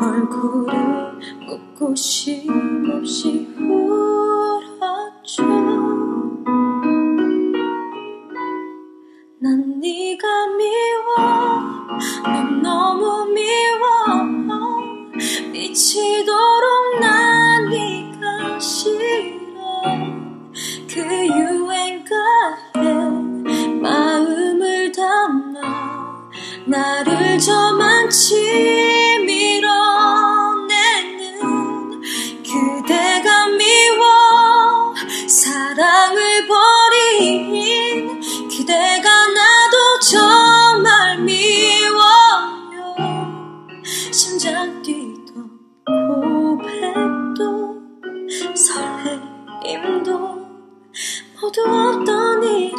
얼굴이 웃고 쉼없이 울었죠 난 네가 미워. 넌 너무 미워. 미치도록 난 네가 싫어. 그 유행가에 마음을 담아 나를 저만치 이야기도 고백도 설레임도 모두 어떤 일이